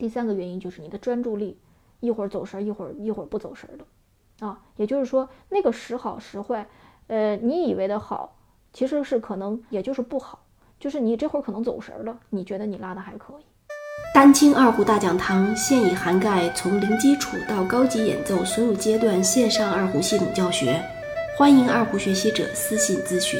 第三个原因就是你的专注力一会儿走神儿一会儿一会儿不走神儿的。啊也就是说那个时好时坏呃你以为的好其实是可能也就是不好。就是你这会儿可能走神儿了你觉得你拉的还可以。丹青二胡大讲堂现已涵盖从零基础到高级演奏所有阶段线上二胡系统教学欢迎二胡学习者私信咨询。